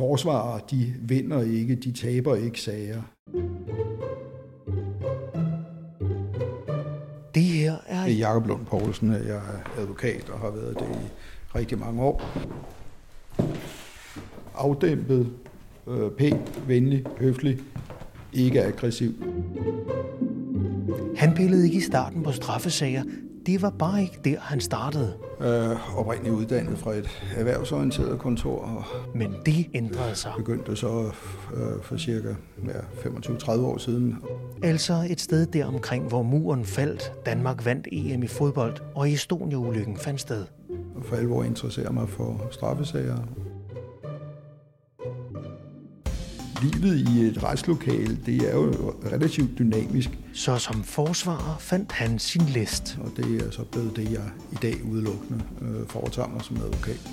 forsvarer, de vinder ikke, de taber ikke sager. Det her er... Jakob Lund Poulsen, jeg er advokat og har været det i rigtig mange år. Afdæmpet, øh, pæn, venlig, høflig, ikke aggressiv. Han pillede ikke i starten på straffesager. Det var bare ikke der, han startede. Øh, oprindeligt uddannet fra et erhvervsorienteret kontor og Men det ændrede sig. begyndte så øh, for cirka ja, 25-30 år siden. Altså et sted der omkring, hvor muren faldt, Danmark vandt EM i fodbold, og Estonia-ulykken fandt sted. For alvor interesserer mig for straffesager. Livet i et retslokale, det er jo relativt dynamisk, Så som forsvarer fandt han sin list. og det er så blevet det, jeg i dag udelukkende øh, foretager mig som advokat.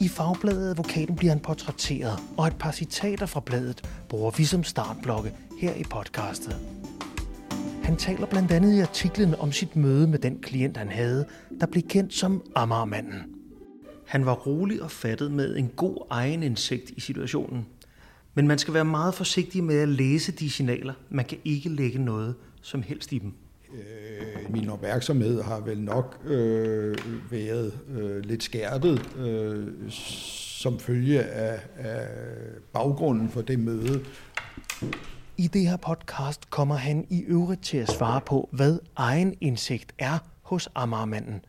I fagbladet Advokaten bliver han portrætteret, og et par citater fra bladet bruger vi som startblokke her i podcastet. Han taler blandt andet i artiklen om sit møde med den klient, han havde, der blev kendt som Amagermanden. Han var rolig og fattet med en god egenindsigt i situationen. Men man skal være meget forsigtig med at læse de signaler. Man kan ikke lægge noget som helst i dem. Øh, min opmærksomhed har vel nok øh, været øh, lidt skærpet øh, som følge af, af baggrunden for det møde. I det her podcast kommer han i øvrigt til at svare på, hvad egen indsigt er hos Amagermanden.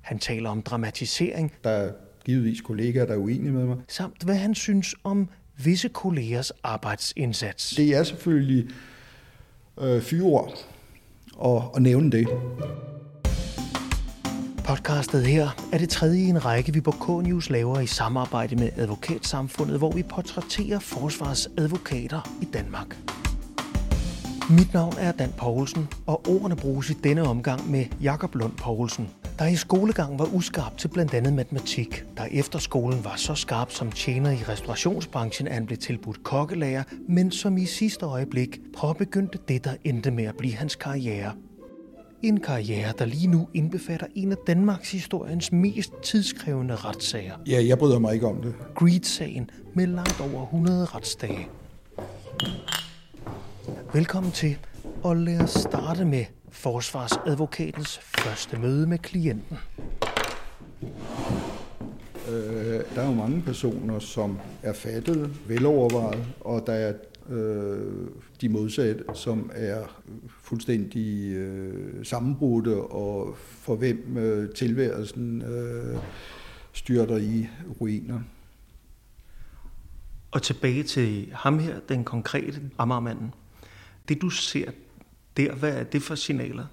Han taler om dramatisering, Der er givetvis kollegaer, der er uenige med mig. samt hvad han synes om visse kollegers arbejdsindsats. Det er selvfølgelig øh, fyreord at, at nævne det. Podcastet her er det tredje i en række, vi på K-News laver i samarbejde med Advokatsamfundet, hvor vi portrætterer forsvarsadvokater i Danmark. Mit navn er Dan Poulsen, og ordene bruges i denne omgang med Jakob Lund Poulsen, der i skolegang var uskarp til blandt andet matematik, der efter skolen var så skarp som tjener i restaurationsbranchen, at han blev tilbudt kokkelærer, men som i sidste øjeblik påbegyndte det, der endte med at blive hans karriere. En karriere, der lige nu indbefatter en af Danmarks historiens mest tidskrævende retssager. Ja, jeg bryder mig ikke om det. Greed-sagen med langt over 100 retsdage. Velkommen til, og lad os starte med forsvarsadvokatens første møde med klienten. Øh, der er jo mange personer, som er fattet, velovervejet, og der er øh, de modsatte, som er fuldstændig øh, sammenbrudte, og for hvem øh, tilværelsen øh, styrter i ruiner. Og tilbage til ham her, den konkrete Amagermanden. Det du ser der, hvad er det for signaler?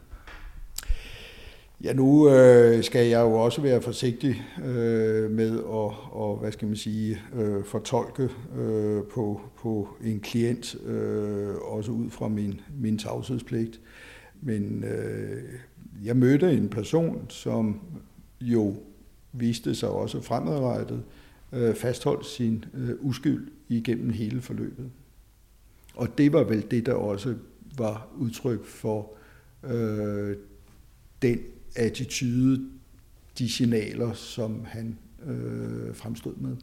Ja, nu øh, skal jeg jo også være forsigtig øh, med at og, hvad skal man sige, øh, fortolke øh, på, på en klient, øh, også ud fra min, min tavshedspligt. Men øh, jeg mødte en person, som jo viste sig også fremadrettet, øh, fastholdt sin øh, uskyld igennem hele forløbet. Og det var vel det, der også var udtryk for øh, den attitude, de signaler, som han øh, fremstod med.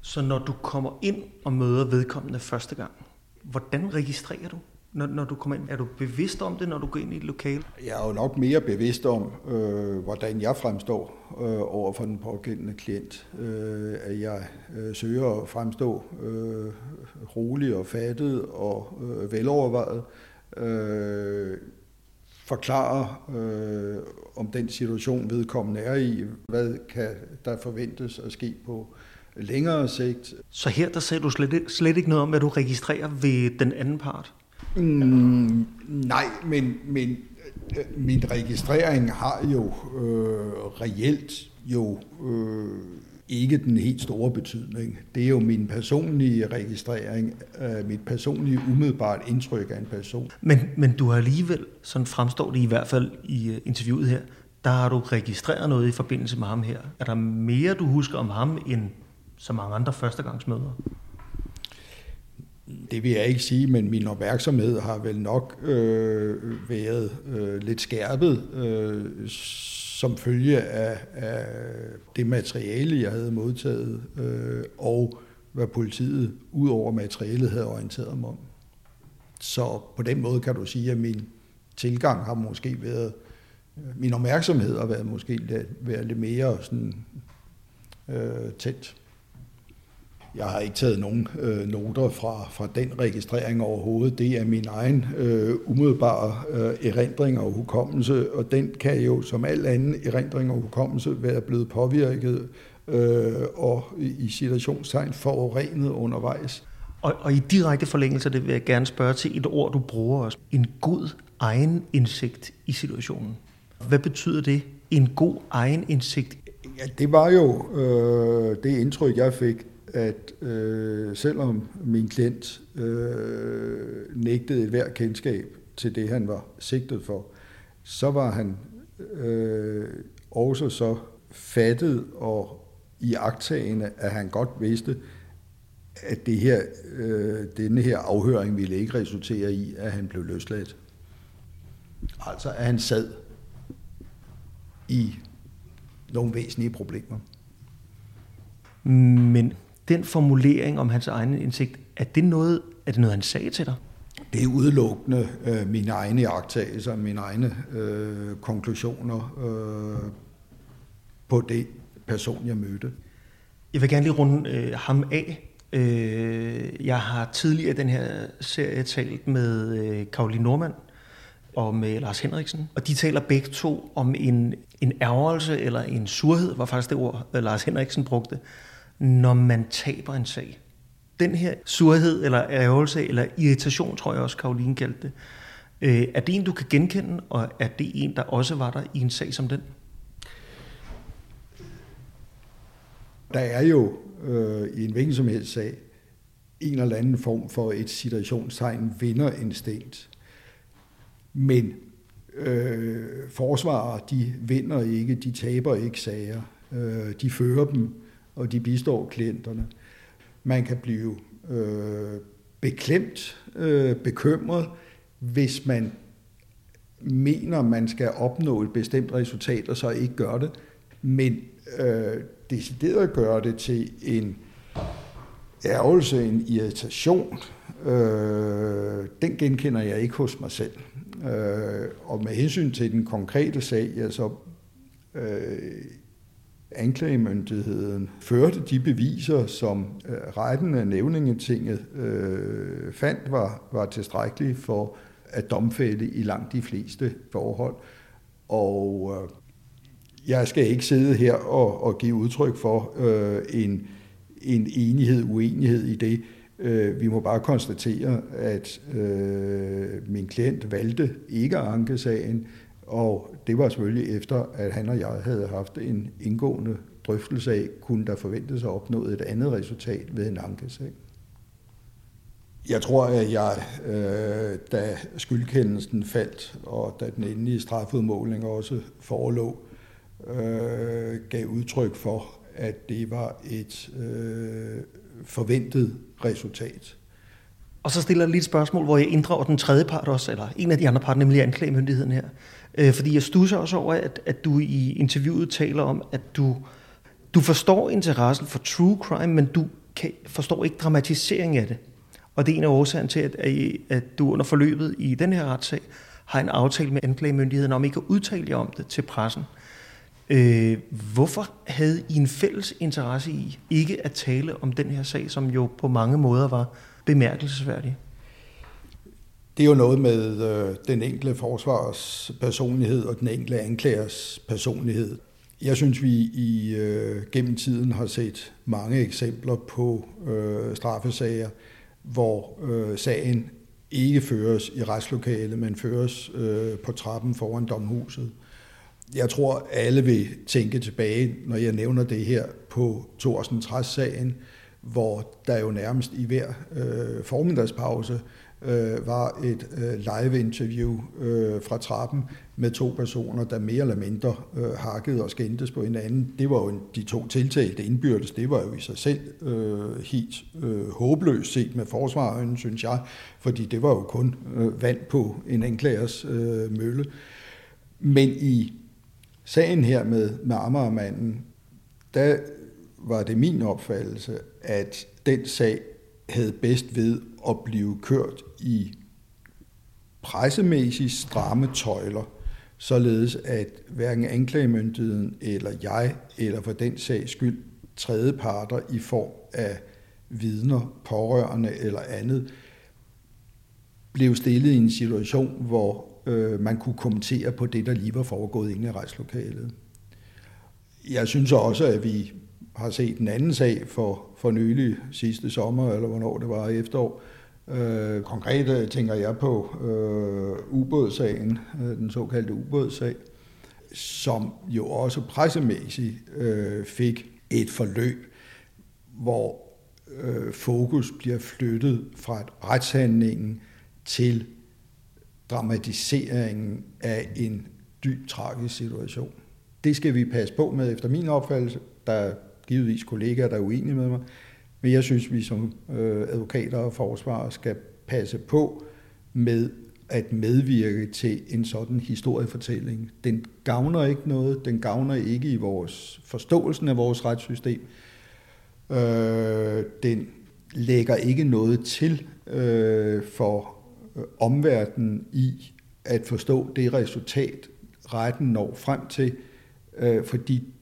Så når du kommer ind og møder vedkommende første gang, hvordan registrerer du, når, når du kommer ind? Er du bevidst om det, når du går ind i et lokale? Jeg er jo nok mere bevidst om, øh, hvordan jeg fremstår øh, over for den pågældende klient. Øh, at jeg øh, søger at fremstå øh, rolig og fattet og øh, velovervejet. Øh, forklare øh, om den situation, vedkommende er i. Hvad kan der forventes at ske på længere sigt? Så her der ser du slet, slet ikke noget om, hvad du registrerer ved den anden part? Mm, nej, men, men øh, min registrering har jo øh, reelt jo øh, ikke den helt store betydning. Det er jo min personlige registrering, øh, mit personlige umiddelbart indtryk af en person. Men, men du har alligevel, sådan fremstår det i hvert fald i øh, interviewet her, der har du registreret noget i forbindelse med ham her. Er der mere, du husker om ham, end så mange andre førstegangsmøder? Det vil jeg ikke sige, men min opmærksomhed har vel nok øh, været øh, lidt skærpet, øh, som følge af, af det materiale, jeg havde modtaget, øh, og hvad politiet ud over materialet havde orienteret mig om. Så på den måde kan du sige, at min tilgang har måske været, min opmærksomhed har været måske lidt, været lidt mere sådan, øh, tæt. Jeg har ikke taget nogen øh, noter fra, fra den registrering overhovedet. Det er min egen øh, umiddelbare øh, erindring og hukommelse, og den kan jo som al anden erindring og hukommelse være blevet påvirket øh, og i situationstegn forurenet undervejs. Og, og i direkte forlængelse det vil jeg gerne spørge til et ord, du bruger også. En god egen indsigt i situationen. Hvad betyder det? En god egen indsigt? Ja, det var jo øh, det indtryk, jeg fik, at øh, selvom min klient øh, nægtede et hver kendskab til det, han var sigtet for, så var han øh, også så fattet og i agtagende, at han godt vidste, at det her, øh, denne her afhøring ville ikke resultere i, at han blev løsladt. Altså at han sad i nogle væsentlige problemer. Men den formulering om hans egen indsigt, er det noget, er det noget han sagde til dig? Det er udelukkende øh, mine egne jagttagelser, mine egne øh, konklusioner øh, på det person, jeg mødte. Jeg vil gerne lige runde øh, ham af. Øh, jeg har tidligere i den her serie talt med øh, Karoline Normand og med Lars Henriksen, og de taler begge to om en, en ærgelse eller en surhed, var faktisk det ord, øh, Lars Henriksen brugte, når man taber en sag. Den her surhed eller ærgelse eller irritation, tror jeg også, Karoline kaldte det, øh, er det en, du kan genkende, og er det en, der også var der i en sag som den? Der er jo øh, i en hvilken som helst sag en eller anden form for et situationstegn vinderinstinkt. Men øh, forsvarer, de vinder ikke, de taber ikke sager. Øh, de fører dem, og de bistår klienterne. Man kan blive øh, beklemt, øh, bekymret, hvis man mener, man skal opnå et bestemt resultat, og så ikke gør det. Men øh, decideret at gøre det til en ærgelse, en irritation, øh, den genkender jeg ikke hos mig selv. Øh, og med hensyn til den konkrete sag, ja, så øh, anklagemyndigheden førte de beviser, som øh, retten af nævningetinget øh, fandt var, var tilstrækkelige for at domfælde i langt de fleste forhold. Og øh, jeg skal ikke sidde her og, og give udtryk for øh, en, en enighed, uenighed i det. Øh, vi må bare konstatere, at øh, min klient valgte ikke at anke sagen, og det var selvfølgelig efter, at han og jeg havde haft en indgående drøftelse af, kunne der forventes at opnå et andet resultat ved en ankesag. Jeg tror, at jeg, øh, da skyldkendelsen faldt, og da den endelige strafudmåling også forelå, øh, gav udtryk for, at det var et øh, forventet resultat. Og så stiller jeg lige et spørgsmål, hvor jeg inddrager den tredje part også, eller en af de andre parter, nemlig anklagemyndigheden her. Øh, fordi jeg stusser også over, at, at du i interviewet taler om, at du, du forstår interessen for true crime, men du kan, forstår ikke dramatisering af det. Og det er en af årsagen til, at, at du under forløbet i den her retssag har en aftale med anklagemyndigheden om ikke at udtale jer om det til pressen. Øh, hvorfor havde I en fælles interesse i ikke at tale om den her sag, som jo på mange måder var bemærkelsesværdig? Det er jo noget med øh, den enkelte forsvars personlighed og den enkelte anklagers personlighed. Jeg synes, vi i øh, gennem tiden har set mange eksempler på øh, straffesager, hvor øh, sagen ikke føres i retslokalet, men føres øh, på trappen foran domhuset. Jeg tror, alle vil tænke tilbage, når jeg nævner det her, på Thorsten Træs-sagen, hvor der jo nærmest i hver øh, formiddagspause øh, Øh, var et øh, live-interview øh, fra trappen med to personer, der mere eller mindre øh, hakkede og skændtes på hinanden. Det var jo de to tiltalte indbyrdes, det var jo i sig selv øh, helt øh, håbløst set med forsvaren, synes jeg, fordi det var jo kun øh, vand på en anklagers øh, mølle. Men i sagen her med, med Amagermanden, der var det min opfattelse, at den sag havde bedst ved at blive kørt i pressemæssigt stramme tøjler, således at hverken anklagemyndigheden eller jeg, eller for den sags skyld tredje parter i form af vidner, pårørende eller andet, blev stillet i en situation, hvor øh, man kunne kommentere på det, der lige var foregået inde i retslokalet. Jeg synes også, at vi har set en anden sag for, for nylig sidste sommer, eller hvornår det var i efterår. Øh, konkret øh, tænker jeg på øh, ubådssagen, øh, den såkaldte ubådssag, som jo også pressemæssigt øh, fik et forløb, hvor øh, fokus bliver flyttet fra retshandlingen til dramatiseringen af en dyb tragisk situation. Det skal vi passe på med efter min opfattelse. Der givetvis kollegaer, der er uenige med mig, men jeg synes, vi som øh, advokater og forsvarer skal passe på med at medvirke til en sådan historiefortælling. Den gavner ikke noget, den gavner ikke i vores forståelsen af vores retssystem. Øh, den lægger ikke noget til øh, for øh, omverdenen i at forstå det resultat, retten når frem til, øh, fordi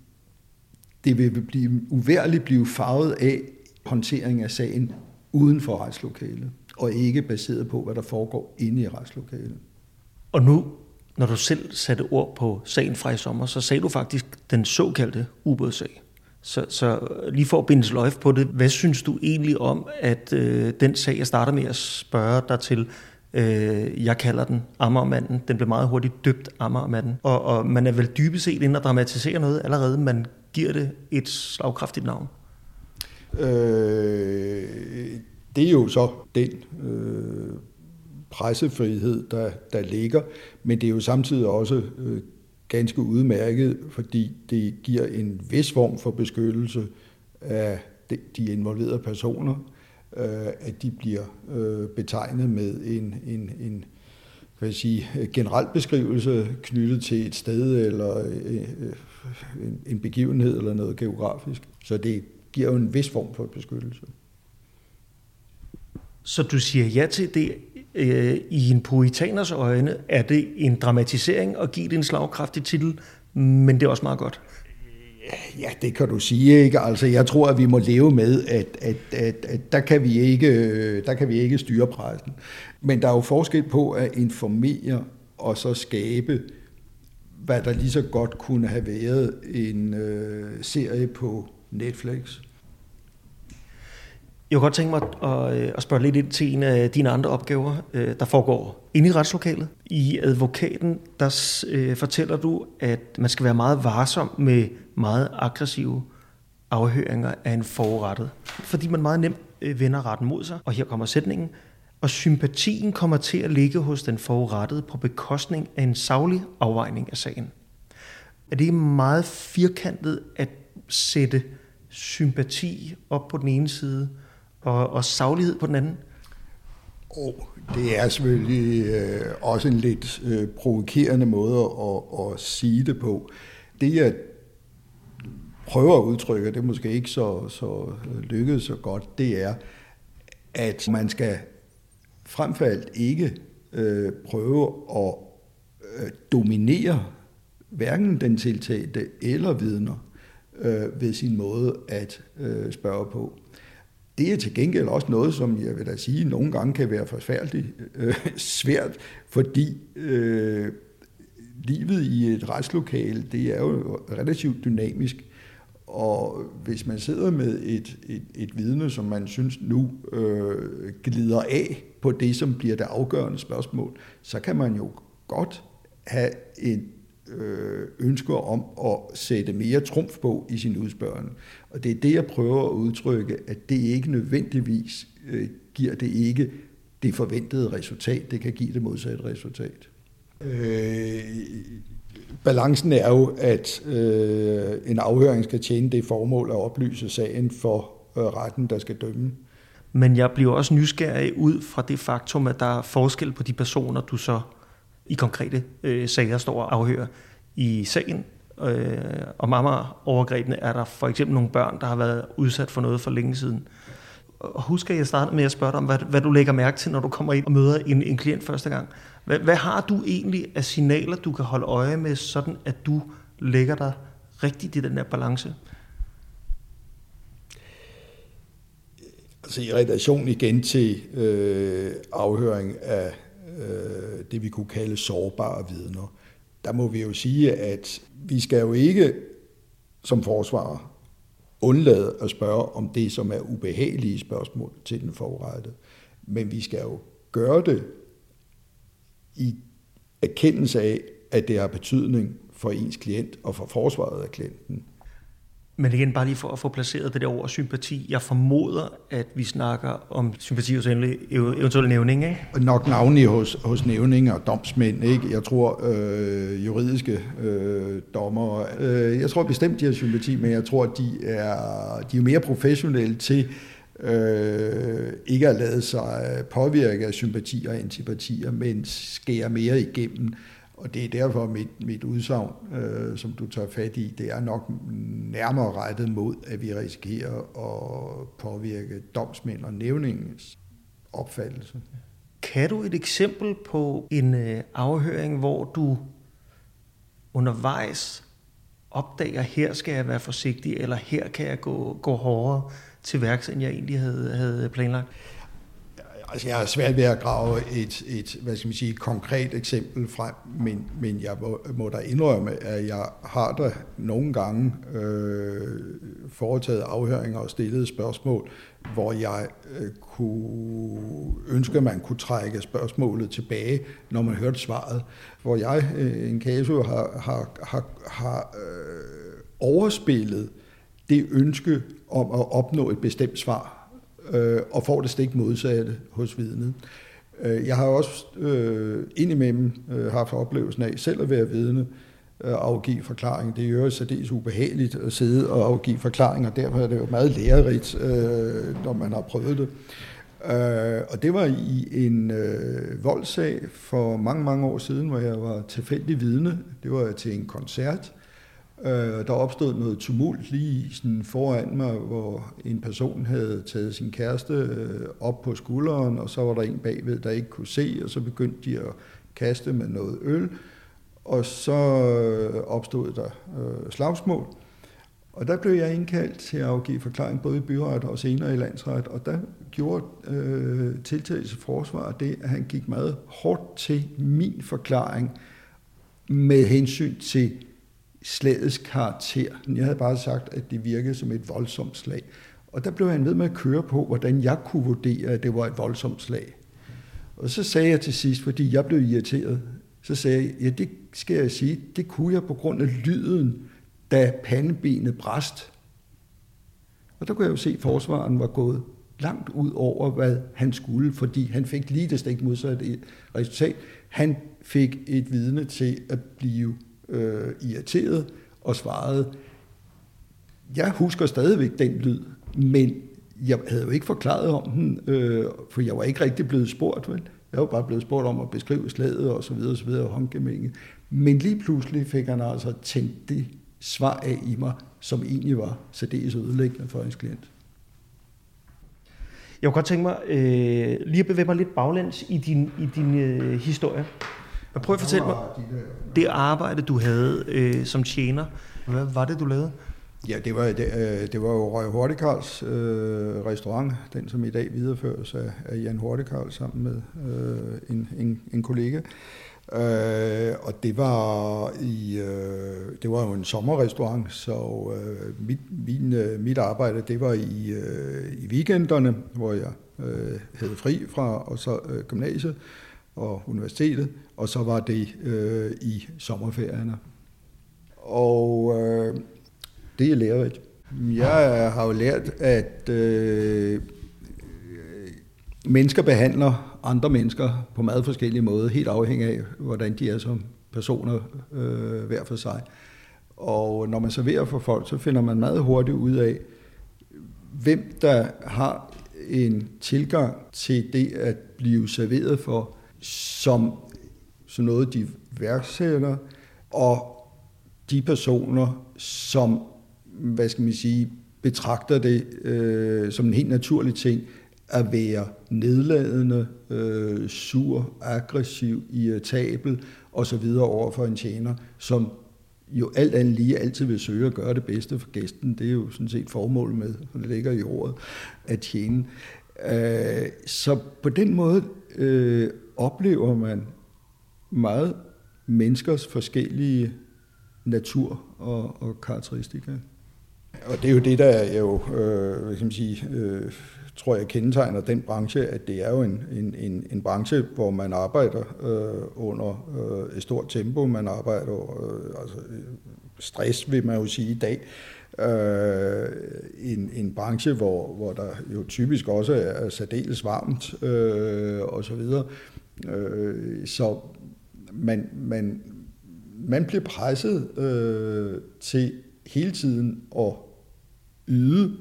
det vil blive uværligt blive farvet af håndtering af sagen uden for retslokalet, og ikke baseret på, hvad der foregår inde i retslokalet. Og nu, når du selv satte ord på sagen fra i sommer, så sagde du faktisk den såkaldte ubådssag. Så, så lige for at binde sløjf på det, hvad synes du egentlig om, at øh, den sag, jeg starter med at spørge dig til, øh, jeg kalder den Ammermanden, den blev meget hurtigt døbt Ammermanden, og, og man er vel dybest set inde og dramatisere noget allerede, man giver det et slagkraftigt navn? Øh, det er jo så den øh, pressefrihed, der, der ligger, men det er jo samtidig også øh, ganske udmærket, fordi det giver en vis form for beskyttelse af de, de involverede personer, øh, at de bliver øh, betegnet med en, en, en kan jeg sige, generelt beskrivelse knyttet til et sted eller øh, øh, en, begivenhed eller noget geografisk. Så det giver jo en vis form for beskyttelse. Så du siger ja til det øh, i en poetaners øjne, er det en dramatisering at give det en slagkraftig titel, men det er også meget godt. Ja, det kan du sige, ikke? Altså, jeg tror, at vi må leve med, at, at, at, at der, kan vi ikke, øh, der kan vi ikke styre pressen. Men der er jo forskel på at informere og så skabe, hvad der lige så godt kunne have været en øh, serie på Netflix. Jeg kunne godt tænke mig at, øh, at spørge lidt ind til en af dine andre opgaver, øh, der foregår inde i retslokalet. I advokaten, der fortæller du, at man skal være meget varsom med meget aggressive afhøringer af en forrettet. Fordi man meget nemt øh, vender retten mod sig. Og her kommer sætningen. Og sympatien kommer til at ligge hos den forurettede på bekostning af en savlig afvejning af sagen. Er det meget firkantet at sætte sympati op på den ene side, og, og savlighed på den anden? Oh, det er selvfølgelig øh, også en lidt øh, provokerende måde at, at sige det på. Det jeg prøver at udtrykke, det er måske ikke så, så lykkedes så godt, det er, at man skal frem for alt ikke øh, prøve at øh, dominere hverken den tiltalte eller vidner øh, ved sin måde at øh, spørge på. Det er til gengæld også noget, som jeg vil da sige, nogle gange kan være forfærdeligt øh, svært, fordi øh, livet i et retslokale, det er jo relativt dynamisk. Og hvis man sidder med et, et, et vidne, som man synes nu øh, glider af på det, som bliver det afgørende spørgsmål, så kan man jo godt have en øh, ønske om at sætte mere trumf på i sin udspørgen. Og det er det, jeg prøver at udtrykke, at det ikke nødvendigvis øh, giver det ikke det forventede resultat. Det kan give det modsatte resultat. Øh, balancen er jo, at øh, en afhøring skal tjene det formål at oplyse sagen for øh, retten, der skal dømme. Men jeg bliver også nysgerrig ud fra det faktum, at der er forskel på de personer, du så i konkrete øh, sager står og afhører. I sagen øh, og mamma-overgrebene, er der for eksempel nogle børn, der har været udsat for noget for længe siden. Og husk, at jeg startede med at spørge dig om, hvad, hvad du lægger mærke til, når du kommer ind og møder en, en klient første gang. Hvad, hvad har du egentlig af signaler, du kan holde øje med, sådan at du lægger dig rigtigt i den der balance? Altså i relation igen til øh, afhøring af øh, det, vi kunne kalde sårbare vidner, der må vi jo sige, at vi skal jo ikke som forsvarer undlade at spørge om det, som er ubehagelige spørgsmål til den forurettede. Men vi skal jo gøre det i erkendelse af, at det har betydning for ens klient og for forsvaret af klienten. Men igen, bare lige for at få placeret det der ord sympati. Jeg formoder, at vi snakker om sympati hos eventuelle nævning, ikke? Nok navnlig hos, hos nævninger og domsmænd, ikke? Jeg tror, øh, juridiske øh, dommer, øh, jeg tror bestemt, de har sympati, men jeg tror, de er, de er mere professionelle til øh, ikke at lade sig øh, påvirke af sympatier og antipatier, men skære mere igennem og det er derfor mit, mit udsagn, øh, som du tager fat i, det er nok nærmere rettet mod, at vi risikerer at påvirke domsmænd og nævningens opfattelse. Kan du et eksempel på en øh, afhøring, hvor du undervejs opdager, her skal jeg være forsigtig, eller her kan jeg gå, gå hårdere til værks, end jeg egentlig havde, havde planlagt? Altså, jeg har svært ved at grave et, et hvad skal man sige, konkret eksempel frem, men, men jeg må, må da indrømme, at jeg har da nogle gange øh, foretaget afhøringer og stillet spørgsmål, hvor jeg øh, kunne ønske, at man kunne trække spørgsmålet tilbage, når man hørte svaret. Hvor jeg, øh, en kaso, har, har, har, har øh, overspillet det ønske om at opnå et bestemt svar øh, og får det stik modsatte hos vidnet. Øh, jeg har også øh, indimellem øh, haft oplevelsen af selv at være vidne øh, afgive forklaring. Det er jo særdeles ubehageligt at sidde og afgive forklaring, og derfor er det jo meget lærerigt, øh, når man har prøvet det. Øh, og det var i en øh, voldsag for mange, mange år siden, hvor jeg var tilfældig vidne. Det var til en koncert, Øh, der opstod noget tumult lige sådan foran mig, hvor en person havde taget sin kæreste øh, op på skulderen, og så var der en bagved, der ikke kunne se, og så begyndte de at kaste med noget øl, og så øh, opstod der øh, slagsmål. Og der blev jeg indkaldt til at afgive forklaring både i byret og senere i landsret, og der gjorde øh, tiltagelse forsvar det, at han gik meget hårdt til min forklaring med hensyn til slagets karakter. Jeg havde bare sagt, at det virkede som et voldsomt slag. Og der blev han ved med at køre på, hvordan jeg kunne vurdere, at det var et voldsomt slag. Og så sagde jeg til sidst, fordi jeg blev irriteret, så sagde jeg, ja, det skal jeg sige, det kunne jeg på grund af lyden, da pandebenet brast. Og der kunne jeg jo se, at forsvaren var gået langt ud over, hvad han skulle, fordi han fik lige det stik modsatte resultat. Han fik et vidne til at blive øh, irriteret og svarede, jeg husker stadigvæk den lyd, men jeg havde jo ikke forklaret om den, øh, for jeg var ikke rigtig blevet spurgt, vel? Jeg var bare blevet spurgt om at beskrive slaget og så videre og så videre, håndgemænge. Men lige pludselig fik han altså tændt det svar af i mig, som egentlig var særdeles ødelæggende for hans klient. Jeg kunne godt tænke mig øh, lige at bevæge mig lidt baglæns i din, i din øh, historie. Men prøv at fortælle mig, det arbejde, du havde øh, som tjener, hvad var det, du lavede? Ja, det var, det, øh, det var jo Røg Hurtigrals øh, restaurant, den som i dag videreføres af, af Jan Hurtigrald sammen med øh, en, en, en kollega. Øh, og det var i øh, det var jo en sommerrestaurant, så øh, mit, min, øh, mit arbejde det var i, øh, i weekenderne, hvor jeg øh, havde fri fra og så øh, gymnasiet og universitetet, og så var det øh, i sommerferierne. Og øh, det er lærerigt. Jeg har jo lært, at øh, mennesker behandler andre mennesker på meget forskellige måder, helt afhængig af, hvordan de er som personer øh, hver for sig. Og når man serverer for folk, så finder man meget hurtigt ud af, hvem der har en tilgang til det at blive serveret for, som sådan noget, de værksætter, og de personer, som, hvad skal man sige, betragter det øh, som en helt naturlig ting, at være nedladende, øh, sur, aggressiv, irritabel osv. over for en tjener, som jo alt andet lige altid vil søge at gøre det bedste for gæsten. Det er jo sådan set formålet med, og det ligger i ordet, at tjene. Øh, så på den måde øh, oplever man meget menneskers forskellige natur og, og karakteristika. Og det er jo det, der er jo, øh, hvad kan man sige, øh, tror jeg kendetegner den branche, at det er jo en, en, en, en branche, hvor man arbejder øh, under øh, et stort tempo, man arbejder øh, altså øh, stress, vil man jo sige i dag. Øh, en, en branche, hvor, hvor der jo typisk også er særdeles varmt øh, og så videre. Øh, så man, man, man bliver presset øh, til hele tiden at yde,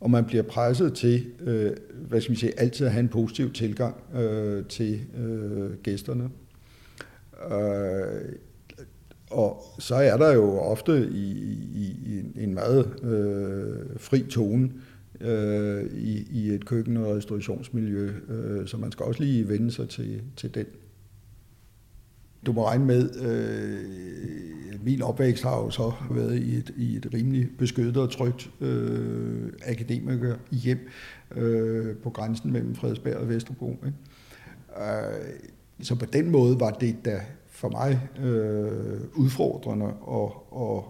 og man bliver presset til, øh, hvad skal man sige, altid at have en positiv tilgang øh, til øh, gæsterne. Øh, og så er der jo ofte i, i, i en meget øh, fri tone øh, i, i et køkken- og restaurationsmiljø, øh, så man skal også lige vende sig til, til den. Du må regne med, øh, min opvækst har jo så været i et, i et rimelig beskyttet og trygt øh, akademiker hjem øh, på grænsen mellem Frederiksberg og Vesterbro. Ikke? Øh, så på den måde var det da for mig øh, udfordrende at, at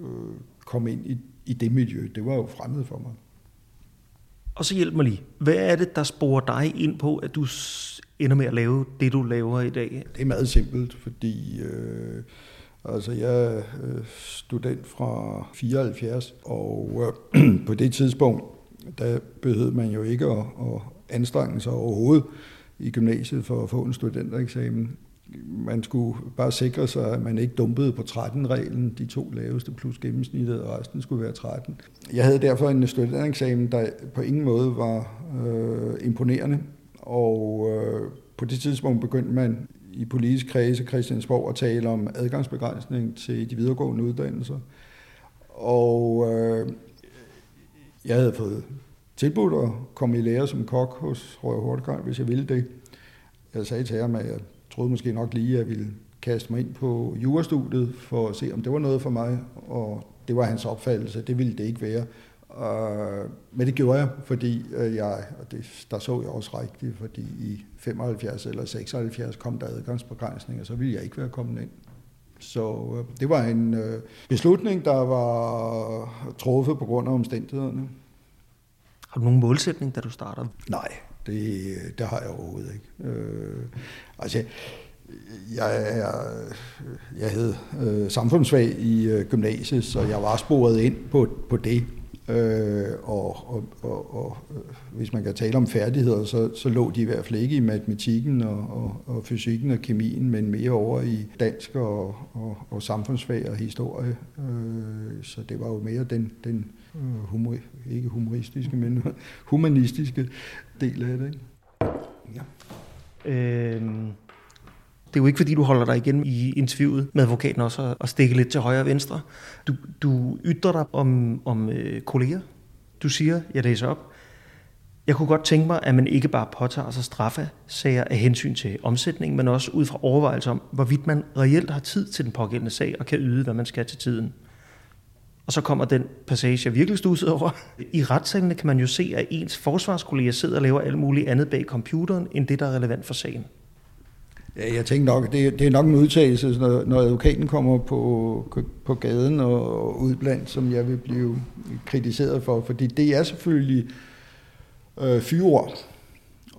øh, komme ind i, i det miljø. Det var jo fremmed for mig. Og så hjælp mig lige. Hvad er det, der sporer dig ind på, at du ender med at lave det, du laver i dag? Det er meget simpelt, fordi øh, altså jeg er øh, student fra 74, og øh, på det tidspunkt, der behøvede man jo ikke at, at anstrenge sig overhovedet i gymnasiet for at få en studentereksamen man skulle bare sikre sig, at man ikke dumpede på 13-reglen, de to laveste plus gennemsnittet, og resten skulle være 13. Jeg havde derfor en studentereksamen, der på ingen måde var øh, imponerende, og øh, på det tidspunkt begyndte man i politisk kredse Christiansborg at tale om adgangsbegrænsning til de videregående uddannelser. Og øh, jeg havde fået tilbudt at komme i lære som kok hos Røde Hortgard, hvis jeg ville det. Jeg sagde til ham, at jeg troede måske nok lige, at jeg ville kaste mig ind på jurastudiet for at se, om det var noget for mig, og det var hans opfattelse, det ville det ikke være. Uh, men det gjorde jeg, fordi uh, jeg, og det, der så jeg også rigtigt, fordi i 75 eller 76 kom der adgangsbegrænsninger, så ville jeg ikke være kommet ind. Så uh, det var en uh, beslutning, der var truffet på grund af omstændighederne. Har du nogen målsætning, da du startede? Nej, det, det har jeg overhovedet ikke. Øh, altså, jeg, jeg, jeg hed øh, samfundsfag i øh, gymnasiet, så jeg var sporet ind på, på det. Øh, og og, og, og øh, hvis man kan tale om færdigheder, så, så lå de i hvert fald ikke i matematikken og, og, og fysikken og kemien, men mere over i dansk og, og, og samfundsfag og historie. Øh, så det var jo mere den, den øh, Øh, humor, ikke humoristiske, men humanistiske del af det. Ikke? Ja. Øhm, det er jo ikke, fordi du holder dig igen i interviewet med advokaten også og stikke lidt til højre og venstre. Du, du ytrer dig om, om øh, kolleger. Du siger, jeg læser op, jeg kunne godt tænke mig, at man ikke bare påtager sig straffesager af hensyn til omsætning, men også ud fra overvejelser om, hvorvidt man reelt har tid til den pågældende sag og kan yde, hvad man skal til tiden. Og så kommer den passage, jeg virkelig stussede over. I retssalene kan man jo se, at ens forsvarskolleger sidder og laver alt muligt andet bag computeren, end det, der er relevant for sagen. Ja, jeg tænker nok, det, det er nok en udtalelse, når, når advokaten kommer på, på gaden og ud blandt, som jeg vil blive kritiseret for, fordi det er selvfølgelig øh, fyreord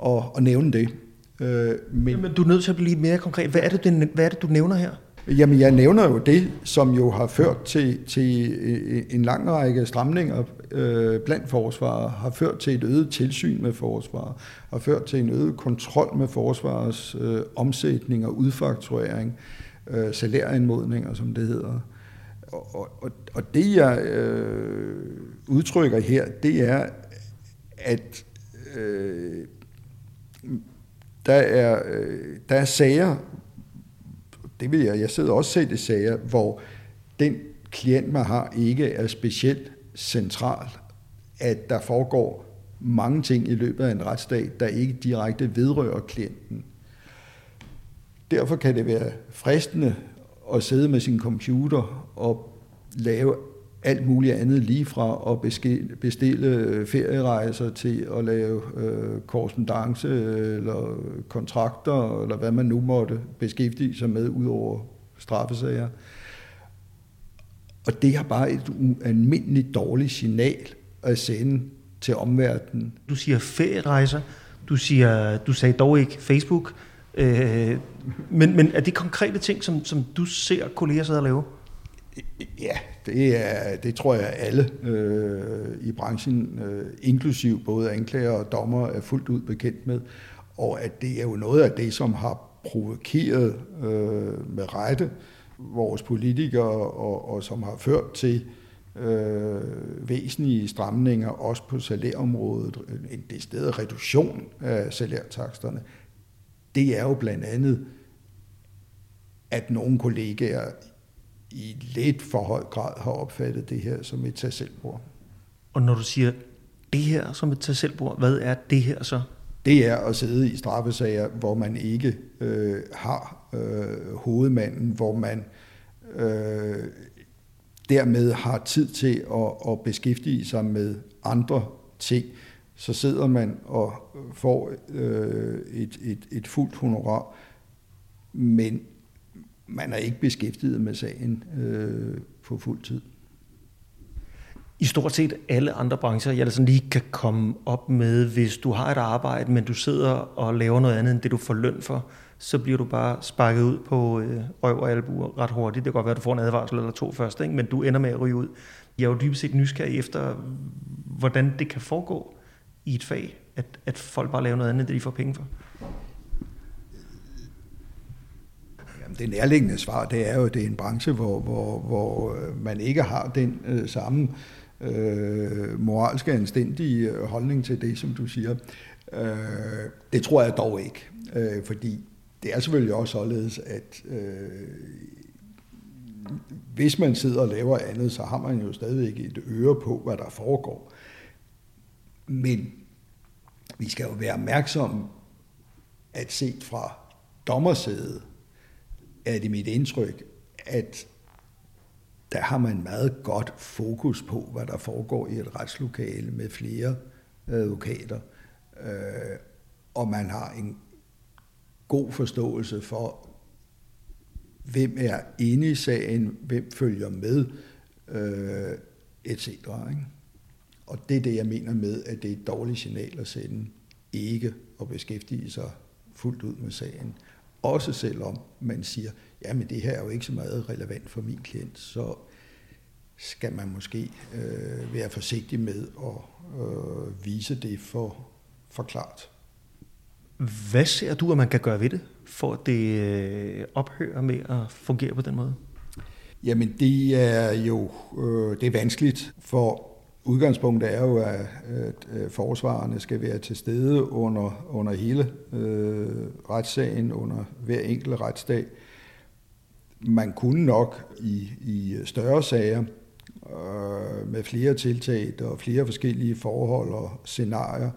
at, at nævne det. Øh, men, men du er nødt til at blive mere konkret. Hvad er det, hvad er det du nævner her? Jamen, jeg nævner jo det, som jo har ført til, til øh, en lang række stramninger øh, blandt forsvaret, har ført til et øget tilsyn med forsvaret, har ført til en øget kontrol med forsvarets øh, omsætning og udfakturering, øh, salærindmodninger, som det hedder. Og, og, og det, jeg øh, udtrykker her, det er, at øh, der, er, øh, der er sager, det vil jeg, jeg sidder også selv i sager, hvor den klient man har ikke er specielt central, at der foregår mange ting i løbet af en retsdag, der ikke direkte vedrører klienten. Derfor kan det være fristende at sidde med sin computer og lave alt muligt andet lige fra at bestille øh, ferierejser til at lave øh, korrespondence øh, eller kontrakter, eller hvad man nu måtte beskæftige sig med ud over straffesager. Og det har bare et ualmindeligt dårligt signal at sende til omverdenen. Du siger ferierejser, du, siger, du sagde dog ikke Facebook, øh, men, men er det konkrete ting, som, som du ser kolleger sidde og lave? Ja, det, er, det tror jeg alle øh, i branchen, øh, inklusiv både anklager og dommer, er fuldt ud bekendt med. Og at det er jo noget af det, som har provokeret øh, med rette vores politikere, og, og som har ført til øh, væsentlige stramninger, også på salærområdet, en sted reduktion af salærtaksterne. Det er jo blandt andet, at nogle kollegaer i lidt for høj grad har opfattet det her som et tag selvbord. Og når du siger det her som et tag selvbord, hvad er det her så? Det er at sidde i straffesager, hvor man ikke øh, har øh, hovedmanden, hvor man øh, dermed har tid til at, at beskæftige sig med andre ting. Så sidder man og får øh, et, et, et fuldt honorar, men man er ikke beskæftiget med sagen øh, på fuld tid. I stort set alle andre brancher, jeg sådan lige kan komme op med, hvis du har et arbejde, men du sidder og laver noget andet end det, du får løn for, så bliver du bare sparket ud på øh, røv og albuer ret hurtigt. Det kan godt være, at du får en advarsel eller to først, ikke? men du ender med at ryge ud. Jeg er jo dybest set nysgerrig efter, hvordan det kan foregå i et fag, at, at folk bare laver noget andet, end det de får penge for. Det nærliggende svar, det er jo, at det er en branche, hvor, hvor, hvor øh, man ikke har den øh, samme øh, moralske anstændige øh, holdning til det, som du siger. Øh, det tror jeg dog ikke, øh, fordi det er selvfølgelig også således, at øh, hvis man sidder og laver andet, så har man jo stadigvæk et øre på, hvad der foregår. Men vi skal jo være opmærksomme, at set fra dommersædet, er det mit indtryk, at der har man meget godt fokus på, hvad der foregår i et retslokale med flere øh, advokater. Øh, og man har en god forståelse for, hvem er inde i sagen, hvem følger med, øh, etc. Ikke? Og det er det, jeg mener med, at det er et dårligt signal at sende ikke at beskæftige sig fuldt ud med sagen. Også selvom man siger, ja, men det her er jo ikke så meget relevant for min klient, så skal man måske øh, være forsigtig med at øh, vise det for, for klart. Hvad ser du, at man kan gøre ved det, for at det øh, ophører med at fungere på den måde? Jamen, det er jo øh, det er vanskeligt, for udgangspunktet er jo, at, at forsvarerne skal være til stede under, under hele øh, retssagen, under hver enkelt retsdag. Man kunne nok i, i større sager øh, med flere tiltag og flere forskellige forhold og scenarier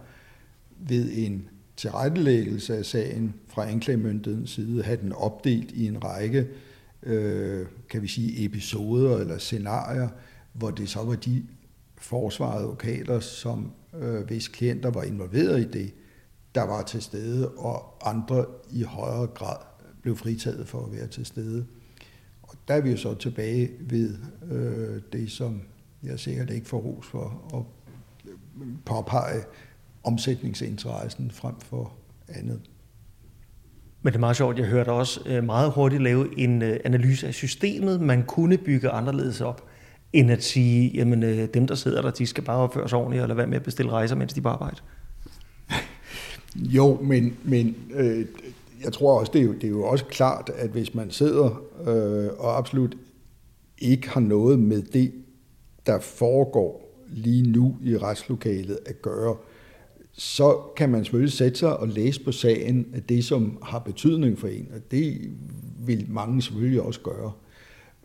ved en tilrettelæggelse af sagen fra anklagemyndighedens side, have den opdelt i en række, øh, kan vi sige, episoder eller scenarier, hvor det så var de forsvarede advokater, som øh, hvis klienter var involveret i det, der var til stede, og andre i højere grad blev fritaget for at være til stede. Og der er vi jo så tilbage ved øh, det, som jeg sikkert ikke får ros for at påpege omsætningsinteressen frem for andet. Men det er meget sjovt, jeg hørte også øh, meget hurtigt lave en øh, analyse af systemet, man kunne bygge anderledes op, end at sige, jamen øh, dem, der sidder der, de skal bare opføre sig ordentligt, eller være med at bestille rejser, mens de bare arbejder. Jo, men, men øh, jeg tror også, det er, jo, det er jo også klart, at hvis man sidder øh, og absolut ikke har noget med det, der foregår lige nu i retslokalet at gøre, så kan man selvfølgelig sætte sig og læse på sagen af det, som har betydning for en, og det vil mange selvfølgelig også gøre.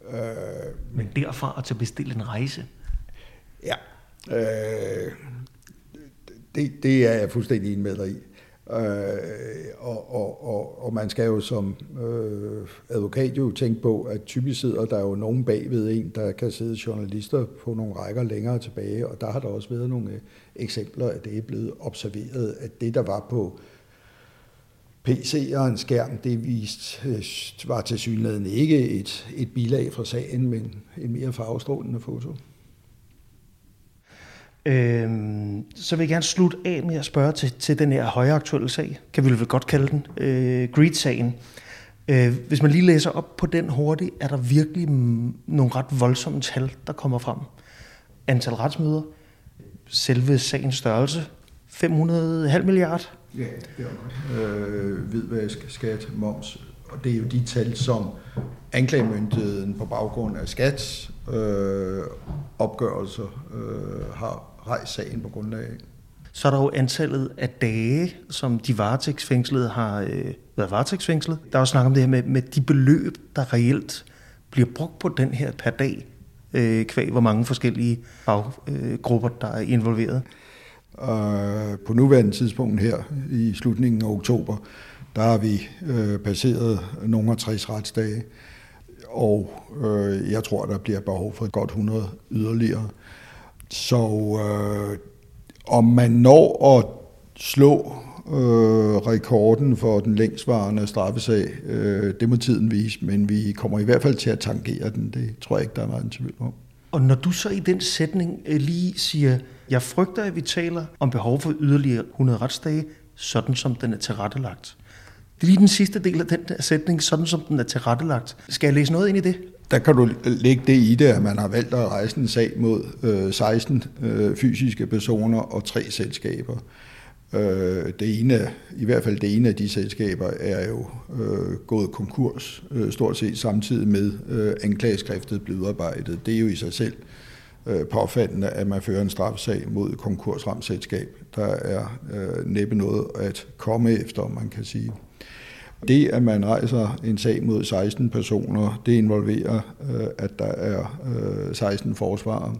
Øh, Men derfra at til bestille en rejse? Ja, øh, det, det er jeg fuldstændig enig med dig i. Øh, og, og, og, og man skal jo som øh, advokat jo tænke på, at typisk sidder der jo nogen bagved en, der kan sidde journalister på nogle rækker længere tilbage, og der har der også været nogle øh, eksempler, at det er blevet observeret, at det, der var på PC og en skærm, det vist, øh, var til synligheden ikke et, et bilag fra sagen, men en mere farvestrålende foto. Øhm, så vil jeg gerne slutte af med at spørge til, til den her højaktuelle sag, kan vi vel godt kalde den, øh, Greed-sagen. Øh, hvis man lige læser op på den hurtigt, er der virkelig nogle ret voldsomme tal, der kommer frem. Antal retsmøder, selve sagens størrelse, 500,5 milliard. Ja, det er godt. Øh, hvidvask, skat, moms, og det er jo de tal, som anklagemyndigheden på baggrund af skats øh, opgørelser øh, har rejst sagen på grundlag af. Så er der jo antallet af dage, som de varetægtsfængslede har øh, været varetægtsfængslet. Der er jo snak om det her med, med de beløb, der reelt bliver brugt på den her per dag, øh, kvæg hvor mange forskellige faggrupper, øh, der er involveret. Og på nuværende tidspunkt her i slutningen af oktober, der har vi øh, passeret nogle af 60 retsdage, og øh, jeg tror, der bliver behov for godt 100 yderligere. Så øh, om man når at slå øh, rekorden for den længstvarende straffesag, øh, det må tiden vise, men vi kommer i hvert fald til at tangere den. Det tror jeg ikke, der er meget tvivl om. Og når du så i den sætning øh, lige siger, jeg frygter, at vi taler om behov for yderligere 100 retsdage, sådan som den er tilrettelagt. Det er lige den sidste del af den der sætning, sådan som den er tilrettelagt. Skal jeg læse noget ind i det? Der kan du lægge det i det, at man har valgt at rejse en sag mod øh, 16 øh, fysiske personer og tre selskaber. Øh, det ene, I hvert fald det ene af de selskaber er jo øh, gået konkurs, øh, stort set samtidig med øh, anklageskriftet blev udarbejdet. Det er jo i sig selv øh, Øh, påfaldende, at man fører en straffesag mod et konkursramt selskab. Der er øh, næppe noget at komme efter, man kan sige. Det, at man rejser en sag mod 16 personer, det involverer, øh, at der er øh, 16 forsvarere.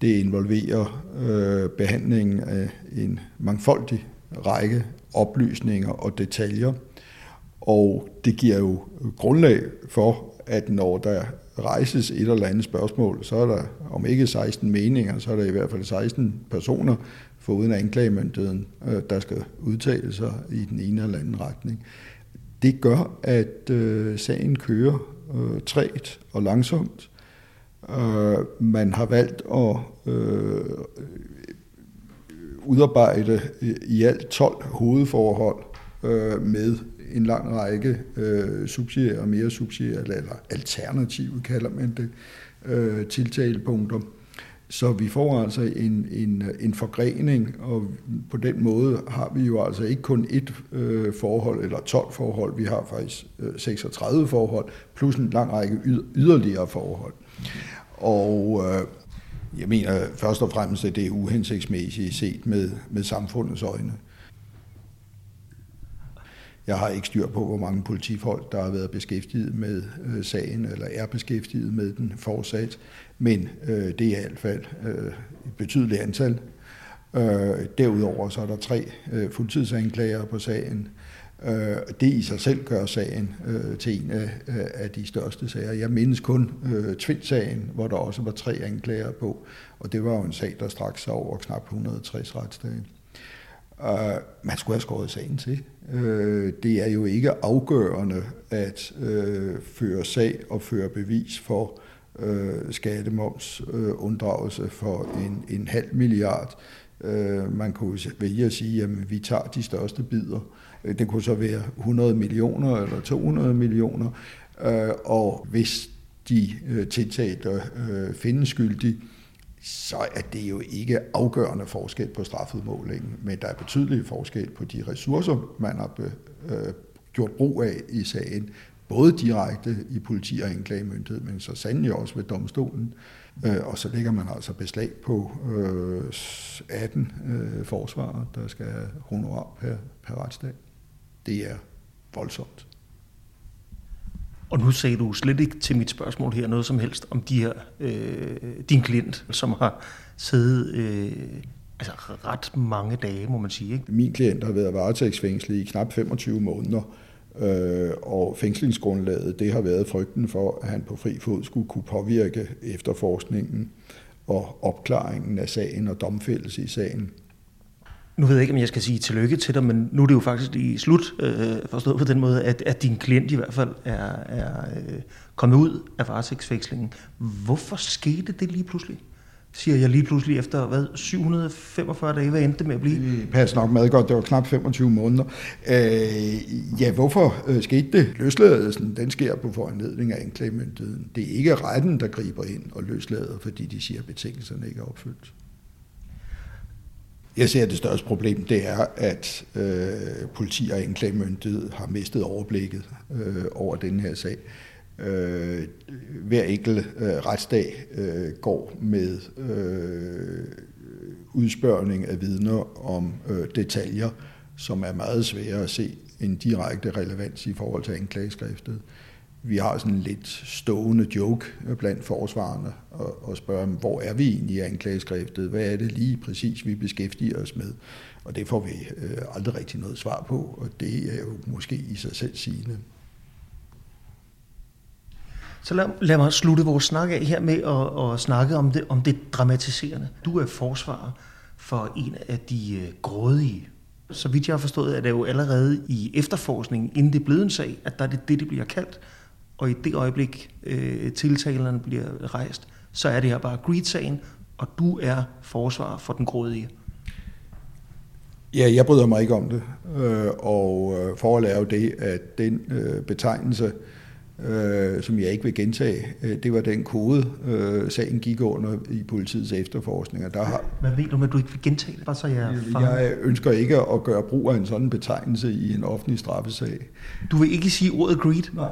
Det involverer øh, behandlingen af en mangfoldig række oplysninger og detaljer. Og det giver jo grundlag for, at når der rejses et eller andet spørgsmål, så er der om ikke 16 meninger, så er der i hvert fald 16 personer foruden anklagemyndigheden, øh, der skal udtale sig i den ene eller anden retning. Det gør, at øh, sagen kører øh, trægt og langsomt. Øh, man har valgt at øh, udarbejde i alt 12 hovedforhold øh, med en lang række øh, subsidier og mere subsidier, eller alternative kalder man det, øh, tiltalepunkter. Så vi får altså en, en, en forgrening, og på den måde har vi jo altså ikke kun et øh, forhold eller 12 forhold, vi har faktisk øh, 36 forhold, plus en lang række yderligere forhold. Og øh, jeg mener først og fremmest, at det er uhensigtsmæssigt set med, med samfundets øjne. Jeg har ikke styr på, hvor mange politifolk, der har været beskæftiget med øh, sagen, eller er beskæftiget med den fortsat, men øh, det er i hvert fald øh, et betydeligt antal. Øh, derudover så er der tre øh, fuldtidsanklager på sagen. Øh, det i sig selv gør sagen øh, til en af, øh, af de største sager. Jeg mindes kun øh, Tvind-sagen, hvor der også var tre anklager på, og det var jo en sag, der straks sig over knap 160 retsdage. Uh, man skulle have skåret sagen til. Uh, det er jo ikke afgørende at uh, føre sag og føre bevis for uh, skattemoms uh, unddragelse for en, en halv milliard. Uh, man kunne vælge at sige, at vi tager de største bidder. Det kunne så være 100 millioner eller 200 millioner. Uh, og hvis de uh, tiltalte uh, findes skyldige, så er det jo ikke afgørende forskel på strafudmålingen, men der er betydelig forskel på de ressourcer, man har øh, gjort brug af i sagen, både direkte i politi og anklagemyndighed, men så sandelig også ved domstolen. Øh, og så lægger man altså beslag på øh, 18 øh, forsvarer, der skal have honorar per, per retsdag. Det er voldsomt. Og nu sagde du slet ikke til mit spørgsmål her noget som helst om de her, øh, din klient, som har siddet øh, altså ret mange dage, må man sige. Ikke? Min klient har været varetægtsfængslet i knap 25 måneder, øh, og fængslingsgrundlaget det har været frygten for, at han på fri fod skulle kunne påvirke efterforskningen og opklaringen af sagen og domfældelse i sagen. Nu ved jeg ikke, om jeg skal sige tillykke til dig, men nu er det jo faktisk i slut, øh, forstået på den måde, at, at din klient i hvert fald er, er øh, kommet ud af varetægtsvekslingen. Hvorfor skete det lige pludselig? siger jeg lige pludselig efter, hvad, 745 dage, hvad endte det med at blive? Det passer nok meget godt, det var knap 25 måneder. Øh, ja, hvorfor øh, skete det? Løsladelsen, den sker på foranledning af anklagemyndigheden. Det er ikke retten, der griber ind og løslader, fordi de siger, at betingelserne ikke er opfyldt. Jeg ser, at det største problem, det er, at øh, politi og anklagemyndighed har mistet overblikket øh, over den her sag. Øh, hver enkelt øh, retsdag øh, går med øh, udspørgning af vidner om øh, detaljer, som er meget svære at se en direkte relevans i forhold til anklageskriftet. Vi har sådan en lidt stående joke blandt forsvarerne og, og spørger, hvor er vi egentlig i anklageskriftet? Hvad er det lige præcis, vi beskæftiger os med? Og det får vi øh, aldrig rigtig noget svar på, og det er jo måske i sig selv sigende. Så lad, lad mig slutte vores snak af her med at, at snakke om det, om det dramatiserende. Du er forsvarer for en af de øh, grådige. Så vidt jeg har forstået, er det jo allerede i efterforskningen, inden det er blevet en sag, at der er det det, det bliver kaldt. Og i det øjeblik, øh, tiltalerne bliver rejst, så er det her bare greed-sagen, og du er forsvarer for den grådige. Ja, jeg bryder mig ikke om det, øh, og øh, er jo det, at den øh, betegnelse, øh, som jeg ikke vil gentage, øh, det var den kode, øh, sagen gik under i politiets efterforskning. der har, Hvad ved du med, at du ikke vil gentage det? Bare så jeg, jeg ønsker ikke at gøre brug af en sådan betegnelse i en offentlig straffesag. Du vil ikke sige ordet greed? Nej,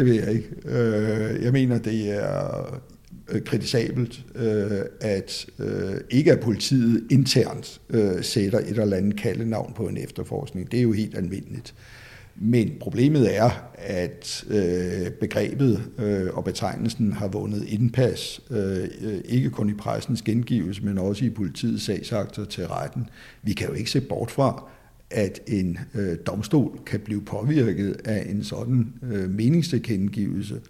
det ved jeg ikke. Øh, jeg mener, det er øh, kritisabelt, øh, at øh, ikke at politiet internt øh, sætter et eller andet kaldenavn på en efterforskning. Det er jo helt almindeligt. Men problemet er, at øh, begrebet øh, og betegnelsen har vundet indpas, øh, ikke kun i pressens gengivelse, men også i politiets sagsakter til retten. Vi kan jo ikke se bort fra, at en øh, domstol kan blive påvirket af en sådan øh, meningstilkendegivelse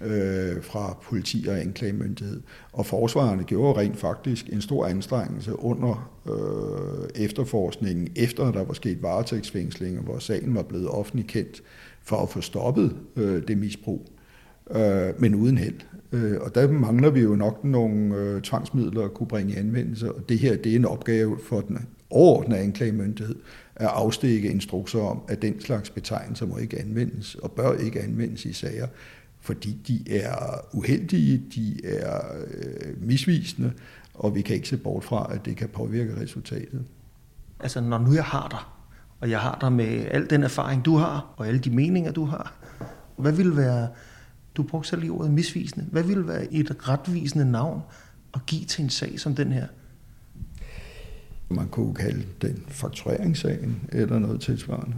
øh, fra politi og anklagemyndighed. Og forsvarerne gjorde rent faktisk en stor anstrengelse under øh, efterforskningen, efter der var sket varetægtsfængslinger, hvor sagen var blevet offentlig kendt, for at få stoppet øh, det misbrug, øh, men uden held. Øh, og der mangler vi jo nok nogle øh, tvangsmidler at kunne bringe i anvendelse, og det her det er en opgave for den overordnede anklagemyndighed at afstikke instrukser om, at den slags betegnelser må ikke anvendes og bør ikke anvendes i sager, fordi de er uheldige, de er øh, misvisende, og vi kan ikke se bort fra, at det kan påvirke resultatet. Altså, når nu jeg har dig, og jeg har dig med al den erfaring, du har, og alle de meninger, du har, hvad vil være, du brugte selv lige ordet misvisende, hvad vil være et retvisende navn at give til en sag som den her? Man kunne kalde den faktureringssagen eller noget tilsvarende.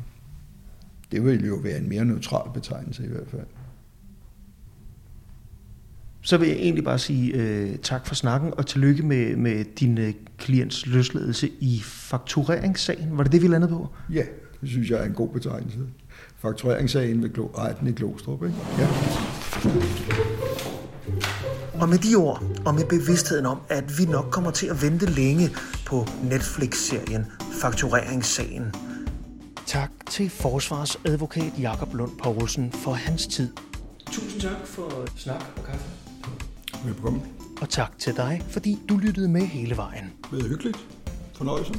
Det ville jo være en mere neutral betegnelse i hvert fald så vil jeg egentlig bare sige øh, tak for snakken, og tillykke med, med din øh, klients løsladelse i faktureringssagen. Var det det, vi landede på? Ja, det synes jeg er en god betegnelse. Faktureringssagen ved retten i Glostrup, ikke? Ja. Og med de ord, og med bevidstheden om, at vi nok kommer til at vente længe på Netflix-serien Faktureringssagen. Tak til forsvarsadvokat Jakob Lund Poulsen for hans tid. Tusind tak for snak og kaffe. Velkommen. Og tak til dig, fordi du lyttede med hele vejen. Det er hyggeligt. Fornøjelse.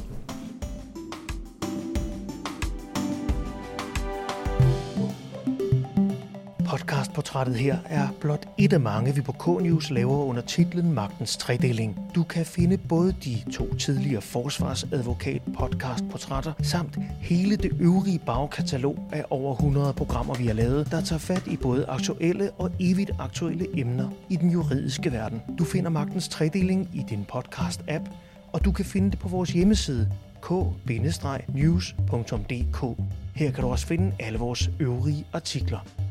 Podcastportrættet her er blot et af mange, vi på K-News laver under titlen Magtens Tredeling. Du kan finde både de to tidligere forsvarsadvokat podcastportrætter samt hele det øvrige bagkatalog af over 100 programmer, vi har lavet, der tager fat i både aktuelle og evigt aktuelle emner i den juridiske verden. Du finder Magtens Tredeling i din podcast-app, og du kan finde det på vores hjemmeside k-news.dk. Her kan du også finde alle vores øvrige artikler.